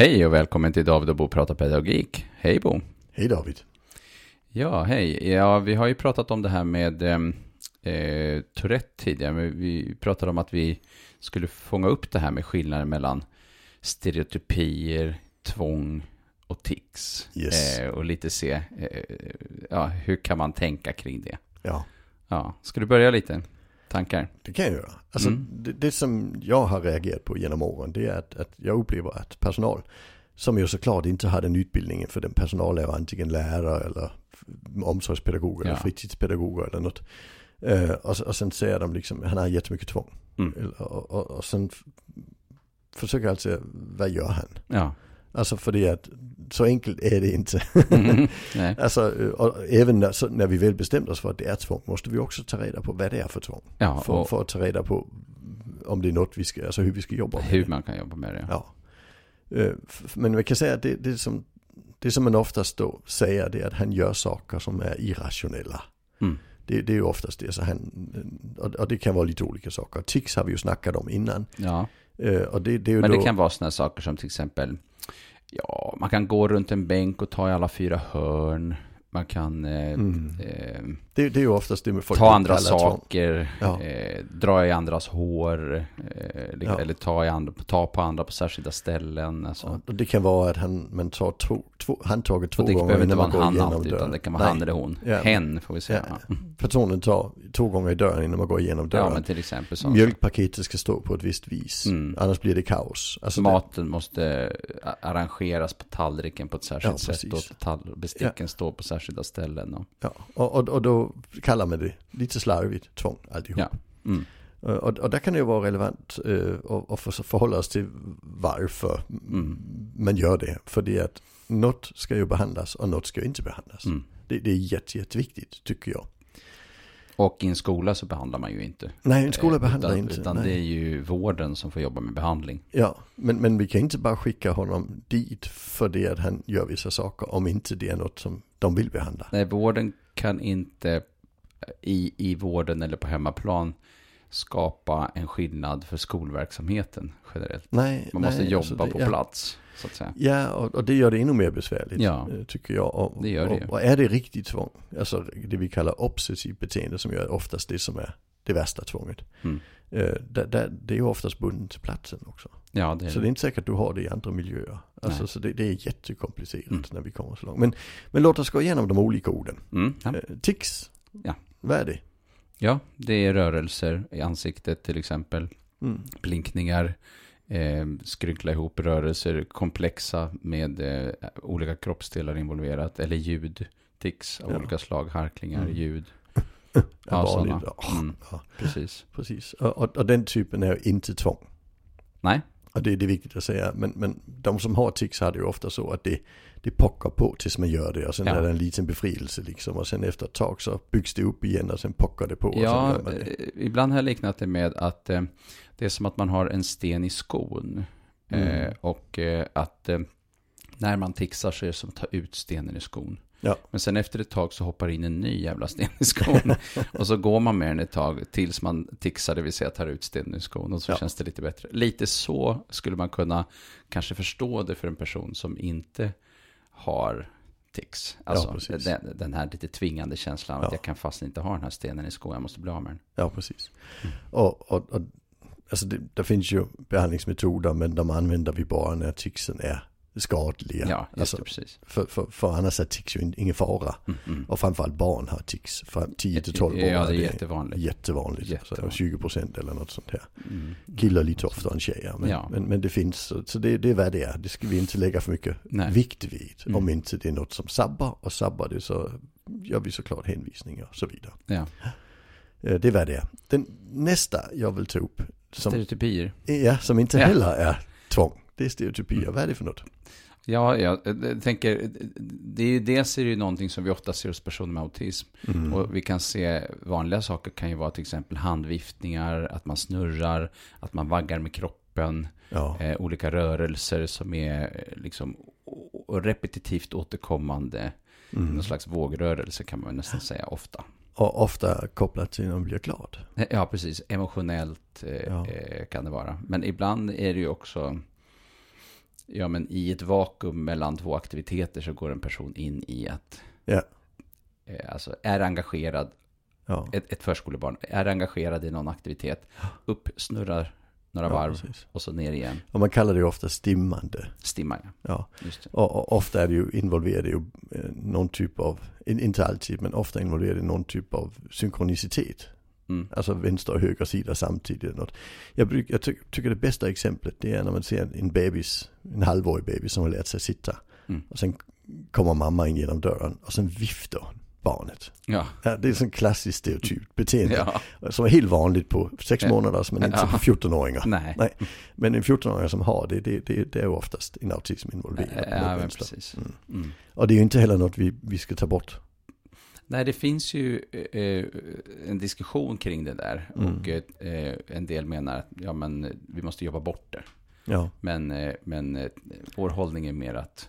Hej och välkommen till David och Bo pratar pedagogik. Hej Bo. Hej David. Ja, hej. Ja, vi har ju pratat om det här med ehm, eh, Tourette tidigare. Men vi pratade om att vi skulle fånga upp det här med skillnaden mellan stereotypier, tvång och tics. Yes. Eh, och lite se, eh, ja, hur kan man tänka kring det? Ja, Ja, ska du börja lite? Tankar? det kan jag göra. Alltså, Mm. det, det som jag har reagerat på genom åren det är att, att jag upplever att personal som ju såklart inte har den utbildningen för den personal är antingen lärare eller omsorgspedagoger Ja. eller fritidspedagoger eller något. Eh, och, och sen säger de liksom, han har jättemycket tvång. Mm. Eller- Och, och, och sen försöker jag alltså, vad gör han? Ja. Alltså för det att så enkelt är det inte. Mm. Alltså, även när, så, när vi väl bestämt oss för att det är tvång måste vi också ta reda på vad det är för tvång. Ja, För, för att ta reda på om det är något vi ska, alltså hur vi ska jobba med hur man kan jobba med det. Ja. Men vi kan säga att det, det, som, det som man oftast då säger det är att han gör saker som är irrationella. Mm. Det, det är ju oftast det. Så han, och, det kan vara lite olika saker. Tics har vi ju snackat om innan. Ja. Och det, det är ju Men då, det kan vara sådana saker som till exempel, ja, man kan gå runt en bänk och ta i alla fyra hörn. Man kan eh, Mm. eh, det, det är ju oftast det med folk ta andra saker, Ja. eh, dra i andras hår, eh, eller, Ja. eller ta, i andra, ta på andra på särskilda ställen. Alltså. Och det kan vara att han, man tar två, två, handtaget två det gånger behöver inte innan vara en går han alltid, dörren. utan det kan vara Nej. han eller hon. Ja. Hen får vi säga. Ja. Ja, Personen tar två gånger i dörren innan man går igenom ja dörren. men till exempel så. Mjölkpaketet ska stå på ett visst vis. Mm. Annars blir det kaos. Alltså det, Maten måste a- arrangeras på tallriken på ett särskilt Ja, sätt och besticken står på särskilda ställen. Och, ja, och, och, och då kallar man det lite slarvigt tvång alltihop. Ja. mm. Och, och, och där kan det ju vara relevant uh, att för, förhålla oss till varför Mm. man gör det. För det är att något ska ju behandlas och något ska ju inte behandlas. Mm. Det, det är jätte, jätteviktigt tycker jag. Och i en skola så behandlar man ju inte. Nej, en skola Eh, behandlar utan, inte. Utan nej. det är ju vården som får jobba med behandling. Ja, men, men vi kan inte bara skicka honom dit för det att han gör vissa saker om inte det är något som de vill behandla. Nej, vården kan inte i, i vården eller på hemmaplan skapa en skillnad för skolverksamheten generellt. Nej, Man måste nej, jobba alltså det- på ja. plats, så att säga. Ja, och, och det gör det ännu mer besvärligt, Ja. eh, tycker jag. Och, Det gör det och, och är det riktigt tvång, alltså det vi kallar obsessivt beteende som gör oftast det som är det värsta tvånget. Mm. Eh, där, där, det är ju oftast bundet till platsen också. Ja, det är Så det är inte säkert att du har det i andra miljöer. Alltså, Nej. så det, det är jättekomplicerat Mm. när vi kommer så långt. Men, men låt oss gå igenom de olika orden. Mm, ja. Eh, tics, Ja. vad är det? ja, det är rörelser i ansiktet till exempel. Mm. blinkningar, eh, skrynkla ihop rörelser, komplexa med eh, olika kroppsdelar involverat, eller ljud, tics av Ja. olika slag, harklingar, Mm. ljud. Ja, sådana. Mm. ja, Precis. precis. Och, och, och den typen är ju inte tvång. Nej, Och det, det är viktigt att säga. Men, men de som har tics har det ju ofta så att det, det pockar på tills man gör det. Och sen Ja. är det en liten befrielse liksom. Och sen efter ett tag så byggs det upp igen och sen pockar det på. Ja, det. eh, ibland har jag liknat det med att eh, det är som att man har en sten i skon. Eh, Mm. och eh, att eh, när man tixar så är det som att ta ut stenen i skon. Ja. Men sen efter ett tag så hoppar in en ny jävla sten i skon. och så går man med den ett tag tills man tixar, det vill säga tar ut stenen i skon. Och så Ja. känns det lite bättre. Lite så skulle man kunna kanske förstå det för en person som inte har tics. Alltså precis. den, den här lite tvingande känslan av att Ja. jag kan fast inte ha den här stenen i skon, jag måste bli av med den. Ja, precis. Mm. Och, och, och alltså det, det finns ju behandlingsmetoder men de använder vi bara när ticsen är skadliga. Ja, alltså, precis. för, för, för annars är tics ju in- ingen fara. Mm, mm. Och framförallt barn har tics. Från 10 till 12 år Ja, det är jättevanligt. jättevanligt. Jättevanligt. Så 20 procent eller något sånt här. Mm. Killar lite oftare än tjejer. Men, Ja. men, men det finns, så, det, det är vad det är. Det ska vi inte lägga för mycket Nej. vikt vid. Mm. Om inte det är något som sabbar. Och sabbar det så gör vi såklart hänvisningar och så vidare. Ja, Eh, Det är vad det är. Den nästa jag vill ta upp. Som, stereotypier. ja, som inte Ja. heller är. Det är stereotypier. Mm. Vad är det för något? Ja, jag eh, tänker, det är ju dels är det ju någonting som vi ofta ser hos personer med autism. Mm. Och vi kan se vanliga saker kan ju vara till exempel handviftningar, att man snurrar, att man vaggar med kroppen, Ja. eh, olika rörelser som är eh, liksom repetitivt återkommande. Mm. Någon slags vågrörelse kan man nästan säga ofta. Och ofta kopplat till när man blir glad. Eh, Ja, precis. Emotionellt eh, Ja. eh, kan det vara. Men ibland är det ju också Ja, men i ett vakuum mellan två aktiviteter så går en person in i att, Ja. eh, alltså är engagerad, Ja. ett, ett förskolebarn är engagerad i någon aktivitet, upp, snurrar några Ja, varv precis. och så ner igen, Och man kallar det ju ofta stimmande. stimmar ja. Och, och ofta är det ju involverat i eh, någon typ av, in- inte alltid, men ofta involverat i någon typ av synkronicitet. Mm. Alltså vänster och höger sida samtidigt. Något. Jag, bruk, jag ty, tycker det bästa exemplet det är när man ser en bebis, en halvårig bebis som har lärt sig sitta. Mm. Och sen kommer mamma in genom dörren och sen viftar barnet. Ja, Ja, det är sån klassiskt stereotypt beteende. ja. Som är helt vanligt på sex Ja. månaders men inte Ja. på 14-åringar. nej. Nej. Men en 14-åring som har det, det, det, det är oftast en autism involverad. Ja, men precis. Mm. Mm. Och det är ju inte heller något vi, vi ska ta bort. Nej, det finns ju eh, en diskussion kring det där. Mm. Och eh, en del menar att ja, men, vi måste jobba bort det. Ja, Men, eh, men eh, vår hållning är mer att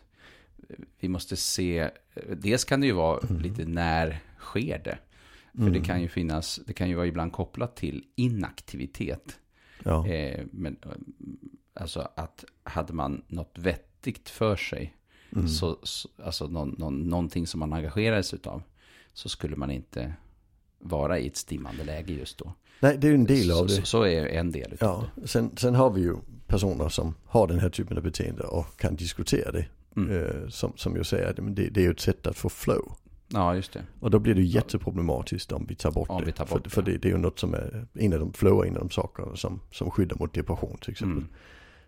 eh, vi måste se, eh, dels kan det ju vara Mm. lite när sker det? För Mm. det kan ju finnas, det kan ju vara ibland kopplat till inaktivitet. ja, Eh, men eh, alltså att hade man något vettigt för sig, mm. så, så, alltså någon, någon, någonting som man engagerar sig utav, så skulle man inte vara i ett stimmande läge just då. Nej, det är en del av det. Så, så är en del Ja, sen, sen har vi ju personer som har den här typen av beteende och kan diskutera det. det. Mm. Eh, som, som jag säger, det, men det, det är ju ett sätt att få flow. Ja, just det. Och då blir det jätteproblematiskt om vi tar bort Om det. tar bort för, för det. det, det är ju något som är en av de flow, en av de sakerna som, som skyddar mot depression till exempel. Mm.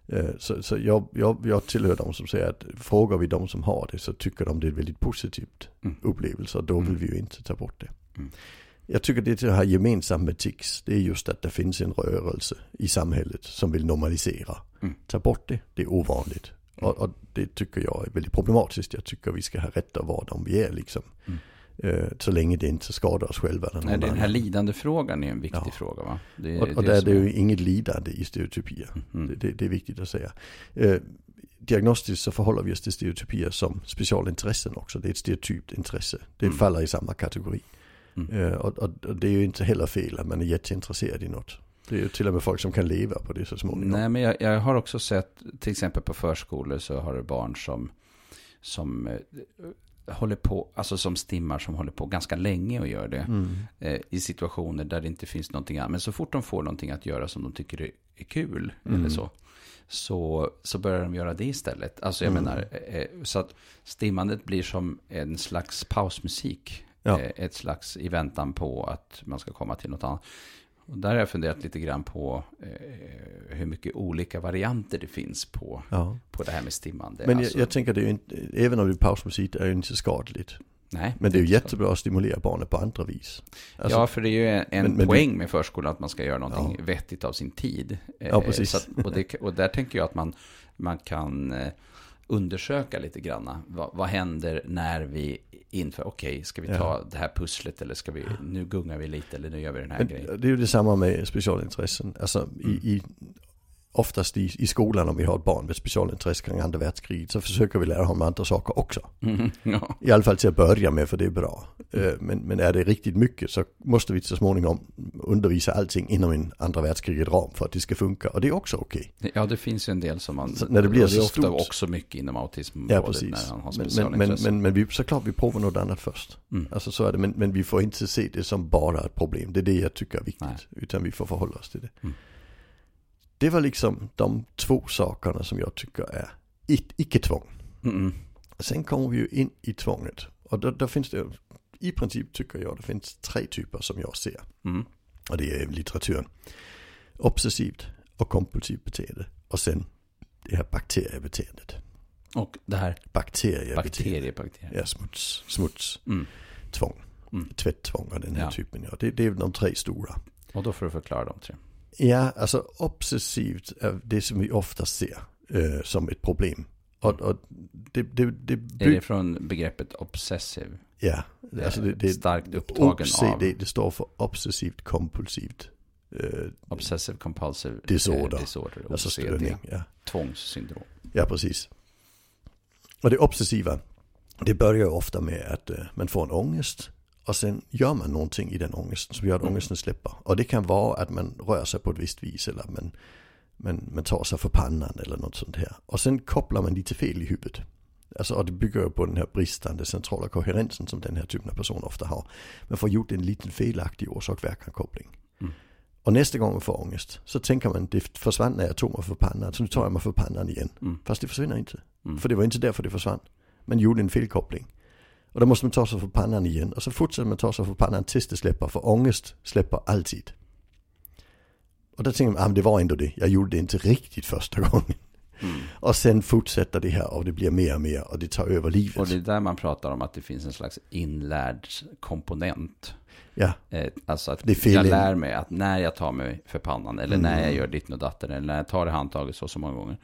Eh, Så, så jag, jag, jag tillhör de som säger att frågar vi de som har det så tycker de det är ett väldigt positivt Mm. upplevelse och då vill Mm. vi ju inte ta bort det. Mm. Jag tycker det har gemensamt med tics, det är just att det finns en rörelse i samhället som vill normalisera. Mm. Ta bort det, det är ovanligt. Och, och det tycker jag är väldigt problematiskt. Jag tycker vi ska ha rätt att vara de vi är liksom. Mm. Eh, Så länge det inte skadar oss själva eller Nej, den här annan. lidande frågan är en viktig Ja. fråga va? Det, Och, och där är det ju inget lidande i stereotypier. Mm. Det, det, det är viktigt att säga. Eh, diagnostiskt så förhåller vi oss till stereotypier som specialintressen också. Det är ett stereotypt intresse. Det Mm. faller i samma kategori. Mm. Eh, och, och, och det är ju inte heller fel att man är jätteintresserad i något. Det är ju till och med folk som kan leva på det så småningom. Nej, men jag, jag har också sett, till exempel på förskolor så har du barn som, som eh, håller på, alltså som stimmar som håller på ganska länge och gör det. Mm. Eh, I situationer där det inte finns någonting annat. Men så fort de får någonting att göra som de tycker är, kul Mm. eller så. Så, så börjar de göra det istället. Alltså jag Mm. menar, eh, så att stimmandet blir som en slags pausmusik. Ja. Eh, ett slags i väntan på att man ska komma till något annat. Och där har jag funderat lite grann på eh, hur mycket olika varianter det finns på, Ja. på det här med stimmande. Men Alltså, jag, jag tänker det är inte, även om det är pausmusik, är det ju inte skadligt. nej, Men det är ju jättebra att stimulera barnet på andra vis. Alltså, ja, för det är ju en, en men- men poäng med förskolan att man ska göra någonting Ja. vettigt av sin tid. Eh, Ja, precis. Så att, och, det, och där tänker jag att man, man kan eh, undersöka lite grann. Vad, vad händer när vi inför, okej, ska vi ta Ja. det här pusslet eller ska vi, nu gungar vi lite eller nu gör vi den här Men grejen. det är ju detsamma med specialintressen. Alltså Mm. i, i, oftast i, i skolan om vi har ett barn med specialintresse kring andra världskriget så försöker vi lära honom andra saker också. Mhm, ja. I alla fall till att börja med för det är bra. Eh, Men, men är det riktigt mycket så måste vi så småningom undervisa allting inom en andra världskriget ram för att det ska funka. Och det är också okej. ja, det finns ju en del som man, Så när det blir det så ofta stort- också mycket inom Ja autismområdet precis. när han har Men, men, men, specialintresse. men, men vi, såklart vi provar något annat först. Mm. Alltså så är det. Men, men vi får inte se det som bara ett problem. Det är det jag tycker är viktigt. Nej. Utan vi får förhålla oss till det. Mm. Det var liksom de två sakerna som jag tycker är icke-tvång. Mm. Sen kommer vi ju in i tvånget. Och då, då finns det, i princip tycker jag det finns tre typer som jag ser. Mm. Och det är litteraturen. Obsessivt och kompulsivt beteende. Och sen det här bakteriebeteendet. Och det här Bakteriebeteende. bakterier, bakterier. Ja, smuts, smuts, Mm. tvång. Mm. Tvätttvång och den här Ja. typen. Ja. Det, det är de tre stora. Och då får du förklara de tre. Ja, alltså obsessivt är det som vi ofta ser eh, som ett problem. Och, och det, det, det, Är by- det från begreppet obsessive? ja, alltså det, det, starkt upptagen obse- av det, det står för obsessivt kompulsivt. Eh, obsessive compulsive Disorder. eh, disorder alltså OCD. störning. Ja. Tvångssyndrom. ja, precis. Och det obsessiva, det börjar ofta med att eh, man får en ångest. Och sen gör man någonting i den ångesten som gör att Mm. ångesten släpper. Och det kan vara att man rör sig på ett visst vis eller att man, man, man tar sig för pannan eller något sånt här. Och sen kopplar man lite fel i huvudet. Alltså, och det bygger ju på den här bristande centrala koherensen som den här typen av person ofta har. Man får gjort en liten felaktig orsak-verkan-koppling. Mm. Och nästa gång man får ångest så tänker man det försvann när jag tog mig för pannan så nu tar jag mig för pannan igen. Mm. Fast det försvinner inte. Mm. För det var inte därför det försvann. Man gjorde en felkoppling. Och då måste man ta sig för pannan igen. Och så fortsätter man ta sig för pannan tills det släpper. För ångest släpper alltid. Och då tänker man, ah, men det var ändå det. Jag gjorde det inte riktigt första gången. Mm. Och sen fortsätter det här och det blir mer och mer och det tar över livet. Och det är där man pratar om att det finns en slags inlärd komponent. Ja, Eh, alltså att Det jag lär mig att när jag tar mig för pannan, eller Mm. när jag gör ditt och datten, eller när jag tar det handtaget så så många gånger,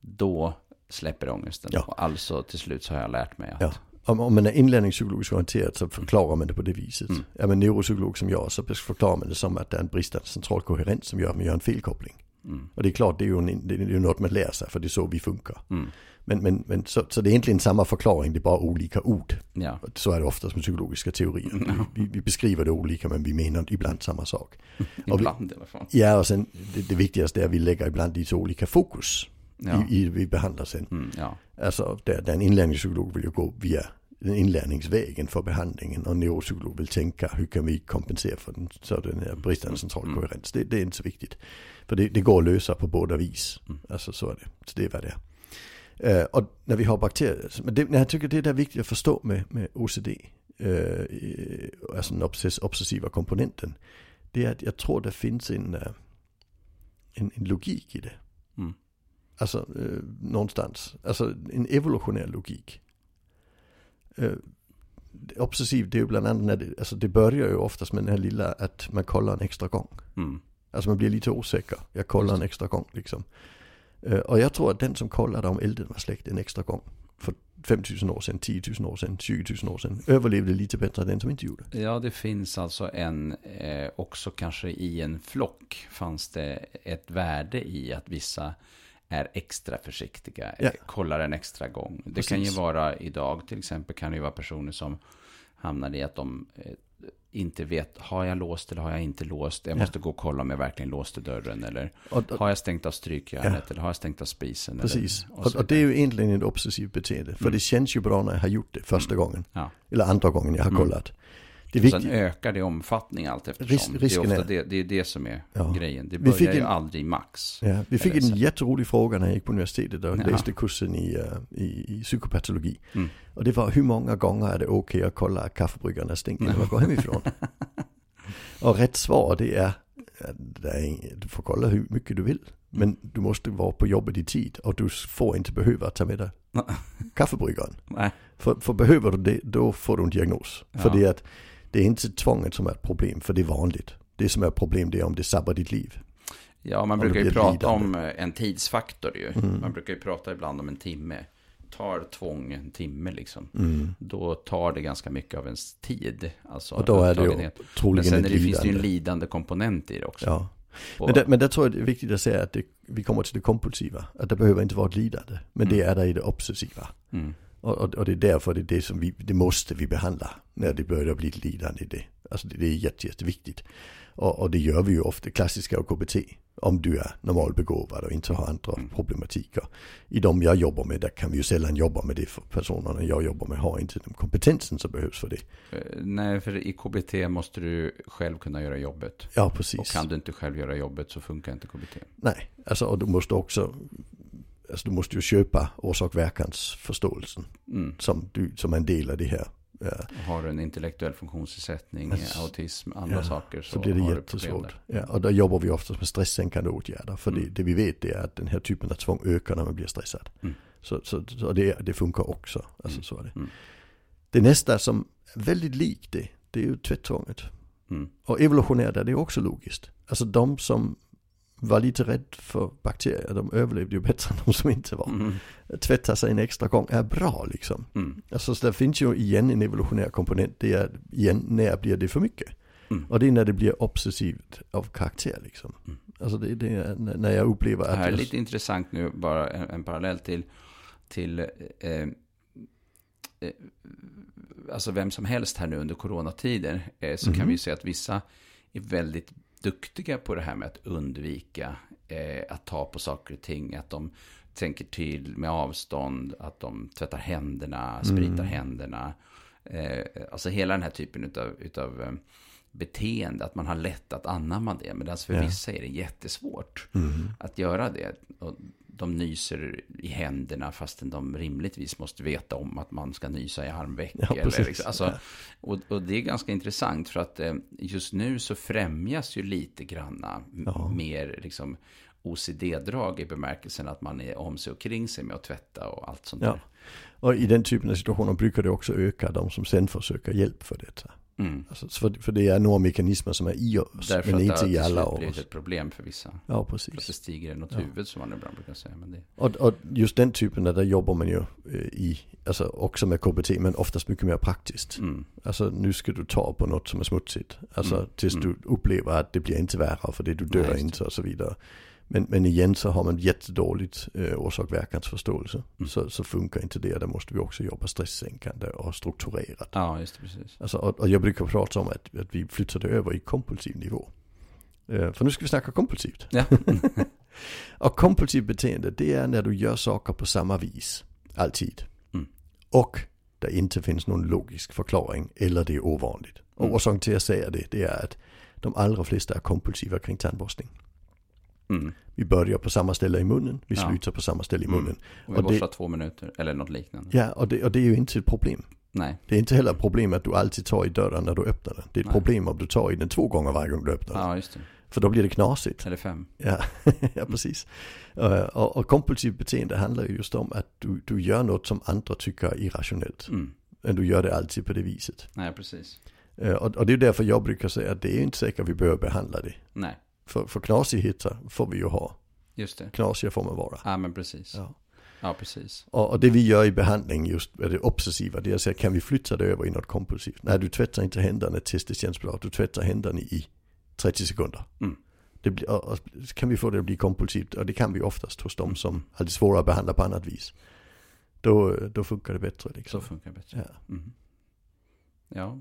då släpper ångesten. Ja. Och alltså till slut så har jag lärt mig att... ja. Om, om man är inlärningspsykologiskt orienterad så förklarar man det på det viset. Mm. Är man neuropsykolog som jag så förklarar man det som att det är en bristande central koherens som gör att man gör en felkoppling. Mm. Och det är klart, det är ju, en, det är ju något man lär sig för det är så vi funkar. Mm. Men, men, men så, så det är egentligen samma förklaring, det är bara olika ord. Ja. Så är det oftast med psykologiska teorier. Vi, vi beskriver det olika men vi menar ibland samma sak. Och vi, Ibland i alla fall. ja, och sen det, det viktigaste är att vi lägger ibland lite olika fokus Ja. i, i vi behandlar sen. Mm, ja. Alltså där, där en inlärningspsykolog vill ju gå via den inlärningsvägen för behandlingen och neuropsykolog vill tänka hur kan vi kompensera för den, så den här bristande central Mm. koherens. Det, det är inte så viktigt. För det, det går att lösa på båda vis. Mm. Alltså så är det. Så det är vad det är. Eh, och när vi har bakterier, men det, jag tycker det är viktigt att förstå med, med OCD, eh, alltså den obsess, obsessiva komponenten. Det är att jag tror det finns en, eh, en, en logik i det. Mm. Alltså eh, någonstans. Alltså en evolutionär logik. Eh, obsessiv det är ju bland annat när det, alltså det börjar ju oftast med den här lilla att man kollar en extra gång. Mm. Alltså man blir lite osäker. Jag kollar en extra gång liksom. Eh, och jag tror att den som kollade om elden var släckt en extra gång. För 5000 år sedan, 10 000 år sedan, 20 000 år sedan. Överlevde lite bättre än den som inte gjorde. Ja, det finns alltså en, eh, också kanske i en flock fanns det ett värde i att vissa är extra försiktiga, Ja. kollar en extra gång. Det kan ju Precis. vara idag till exempel, kan det ju vara personer som hamnar i att de eh, inte vet, har jag låst eller har jag inte låst? Jag Ja. måste gå och kolla om jag verkligen låste dörren eller Och, och, har jag stängt av strykjärnet eller har jag stängt av spisen? precis. Eller, Och, så och det är ju egentligen ett obsessivt beteende. För Mm. det känns ju bra när jag har gjort det första gången. Ja. Eller andra gången jag har Mm. Det Och sen ökar det i omfattning allt eftersom. Ris- det, är ofta är- det, det är det som är Ja. grejen. Det Vi börjar fick ju en- aldrig max. Ja, vi fick en jätterolig fråga när jag gick på universitetet och Ja. läste kursen i, eh, i, i psykopatologi. Mm. Och det var hur många gånger är det okej att kolla att kaffebryggaren är stängd innan man går hemifrån? och rätt svar det är, det är du får kolla hur mycket du vill. Men du måste vara på jobbet i tid och du får inte behöva ta med dig kaffebryggaren. För, för behöver du det, då får du en diagnos. För Ja. det är, att, det är inte tvånget som är ett problem, för det är vanligt. Det som är ett problem det är om det sabbar ditt liv. Ja, man det brukar ju prata lidande. om eh, en tidsfaktor ju. Mm. Man brukar ju prata ibland om en timme. Tar tvång en timme liksom. Mm. Då tar det ganska mycket av ens tid. Alltså Och då är det ju upptagenhet. Men troligen sen det, finns det ju en lidande. komponent i det också. Ja. Och- Men, där, men där tror jag det är viktigt att säga att det, vi kommer till det kompulsiva. Att det behöver inte vara ett lidande. Men det Mm. är där i det obsessiva. Och, och, och det är därför det är det som vi, det måste vi behandla. När det börjar bli ett lidande i det. Alltså det, det är jätte, jätteviktigt. Och, och det gör vi ju ofta, klassiska KBT. Om du är normalbegåvad och inte har andra Mm. problematiker. I de jag jobbar med, där kan vi ju sällan jobba med det. För personerna jag jobbar med har inte den kompetensen som behövs för det. Eh, Nej, för i KBT måste du själv kunna göra jobbet. Ja, Och precis. kan du inte själv göra jobbet så funkar inte KBT. Nej, alltså och du måste också, alltså du måste ju köpa orsak-verkansförståelsen. Mm. som, du, som är en del av det här. Ja, Har du en intellektuell funktionsnedsättning, Men eh, s- autism, andra ja, saker så, så blir det jättesvårt. Ja, och då jobbar vi oftast med stresssänkande åtgärder. För det, Mm. det vi vet är att den här typen av tvång ökar när man blir stressad. Mm. Så, så, så det, det funkar också. Alltså, Mm. så är det. Mm. det nästa som är väldigt likt det, det är ju tvätttvånget. Mm. Och evolutionärt är det också logiskt. Alltså de som var lite rädd för bakterier, de överlevde ju bättre än de som inte var. Mm. Tvätta sig en extra gång är bra liksom. Mm. Alltså så där finns ju igen en evolutionär komponent. Det är igen, när blir det för mycket? Mm. Och det är när det blir obsessivt av karaktär liksom. Mm. Alltså det, det är när jag upplever Det att här är jag, lite intressant nu, bara en, en parallell till, till eh, eh, alltså vem som helst här nu under coronatider, eh, så kan Mhm. vi se att vissa är väldigt duktiga på det här med att undvika eh, att ta på saker och ting. Att de tänker till med avstånd, att de tvättar händerna, spritar Mm. händerna. Eh, alltså hela den här typen utav, utav eh, beteende, att man har lätt att anamma det. Medan för Ja. vissa är det jättesvårt Mm. att göra det. Och de nyser i händerna fastän de rimligtvis måste veta om att man ska nysa i armveck. Ja, eller liksom, alltså, och, och det är ganska intressant för att eh, just nu så främjas ju lite granna Ja. mer liksom OCD-drag i bemärkelsen att man är om sig och kring sig med att tvätta och allt sånt Ja. där. Och i den typen av situationer brukar det också öka de som sen försöker hjälp för detta. Mm. Alltså, för, för det är några mekanismer som är i oss, Därför men att det inte i alla slut av blivit oss. ett problem för vissa. Ja, För att det precis. stiger i något Ja. huvud som man ibland brukar säga. Men det, Och, och just den typen, där jobbar man ju eh, i, alltså också med KBT, men oftast mycket mer praktiskt. mm. Alltså nu ska du ta på något som är smutsigt. Alltså Mm, tills mm. du upplever att det blir inte värre för det du Nej, dör det. inte och så vidare. Men, men igen så har man jättedåligt eh, orsak-verkansförståelse. Mm. Så, så funkar inte det. Där måste vi också jobba stresssänkande och strukturerat. Ja, just det, precis. Alltså, och, och jag brukar prata om att, att vi flyttar det över i kompulsiv nivå. Eh, för nu ska vi snacka kompulsivt. Ja. Och kompulsivt beteende det är när du gör saker på samma vis. Alltid. Mm. Och det inte finns någon logisk förklaring eller det är ovanligt. Och Mm. orsaken till att jag säger det, det är att de allra flesta är kompulsiva kring tandborstning. Mm. Vi börjar på samma ställe i munnen, vi Ja. slutar på samma ställe i Mm. munnen. Och vi Och det- borstar två minuter, eller något liknande. Ja, och det, och det är ju inte ett problem. Nej, Det är inte heller ett problem att du alltid tar i dörren när du öppnar den. Det är ett Nej. problem om du tar i den två gånger varje gång du öppnar den. ja just det. För då blir det knasigt. Eller fem. Ja, ja precis. Eh, Och, och kompulsivt beteende handlar ju just om att du, du gör något som andra tycker är irrationellt. Mm. Men du gör det alltid på det viset. Nej, precis. Eh, Och, och det är därför jag brukar säga att det är inte säkert att vi behöver behandla det. Nej, För, för knasigheter får vi ju ha. just det. Knasiga får man vara. Ja, men precis. Ja. Ja, precis. Och, och det vi gör i behandling just med det obsessiva, det är att säga kan vi flytta det över i något kompulsivt? Nej, du tvättar inte händerna tills det känns bra. Du tvättar händerna i 30 sekunder. Mm. Det blir, och, och, kan vi få det att bli kompulsivt? Och det kan vi oftast hos de som har det svårare att behandla på annat vis. Då, då funkar det bättre liksom. funkar det bättre. Ja. Mm. Ja,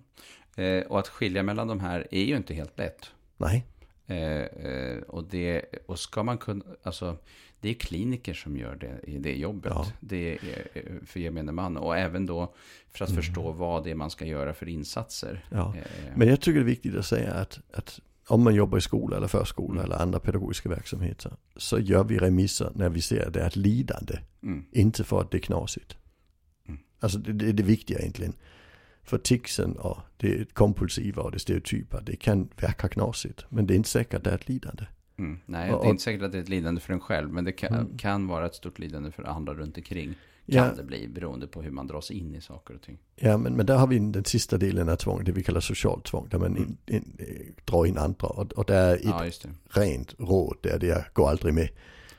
eh, och att skilja mellan de här är ju inte helt lätt. Nej, Eh, eh, och, det, och ska man kunna, alltså det är kliniker som gör det, det jobbet. Ja. Det är eh, för gemene man. Och även då för att Mm. förstå vad det är man ska göra för insatser. ja. Eh, Men jag tycker det är viktigt att säga att, att om man jobbar i skola eller förskola Mm. eller andra pedagogiska verksamheter så gör vi remisser när vi ser att det är ett lidande. mm, Inte för att det är knasigt. Mm. Alltså det, det är det viktiga egentligen. För ticsen och det kompulsiva och det stereotypa, det kan verka knasigt. Men det är inte säkert att det är ett lidande. mm. Nej, Och- det är inte säkert att det är ett lidande för en själv. Men det kan, Mm. kan vara ett stort lidande för andra runt omkring. Kan Ja. det bli, beroende på hur man dras in i saker och ting. Ja men, men där har vi den sista delen av tvång, det vi kallar socialt tvång. Där man in, in, eh, drar in andra. Och, och det är ett Ja, rent råd där det är, går aldrig med.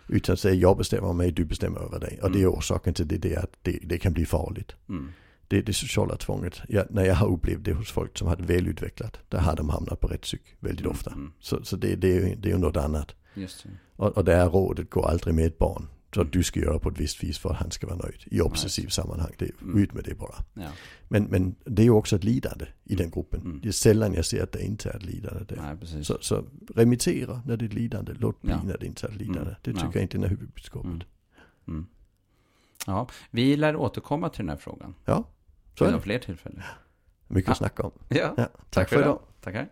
Utan säger jag bestämmer mig, du bestämmer över dig. Och det är Mm. orsaken till det, det är att det, det kan bli farligt. Mm. Det är det sociala tvånget. Ja, när jag har upplevt det hos folk som har det välutvecklat, där har de hamnat på rätt psyk väldigt ofta. Mm. Så, så det, det, är ju, det är ju något annat. Just det. Och, och det här rådet går aldrig med ett barn. Så att du ska göra på ett visst vis för att han ska vara nöjd. I obsessiv sammanhang. Det Mm. ut med det bara. Ja. Men, men det är ju också ett lidande i den gruppen. Mm. Det är sällan jag ser att det inte är ett lidande där. Nej. Så, så remittera när det är ett lidande. Låt bli Ja. när det inte är ett lidande. Mm. Det Ja. tycker jag inte är huvudbudskapet. Mm. Mm. Ja, vi lär återkomma till den här frågan. Ja, så Vid några fler tillfällen. Mycket ah. att snacka om. Ja. ja. Tack, tack, för idag. idag. Tackar.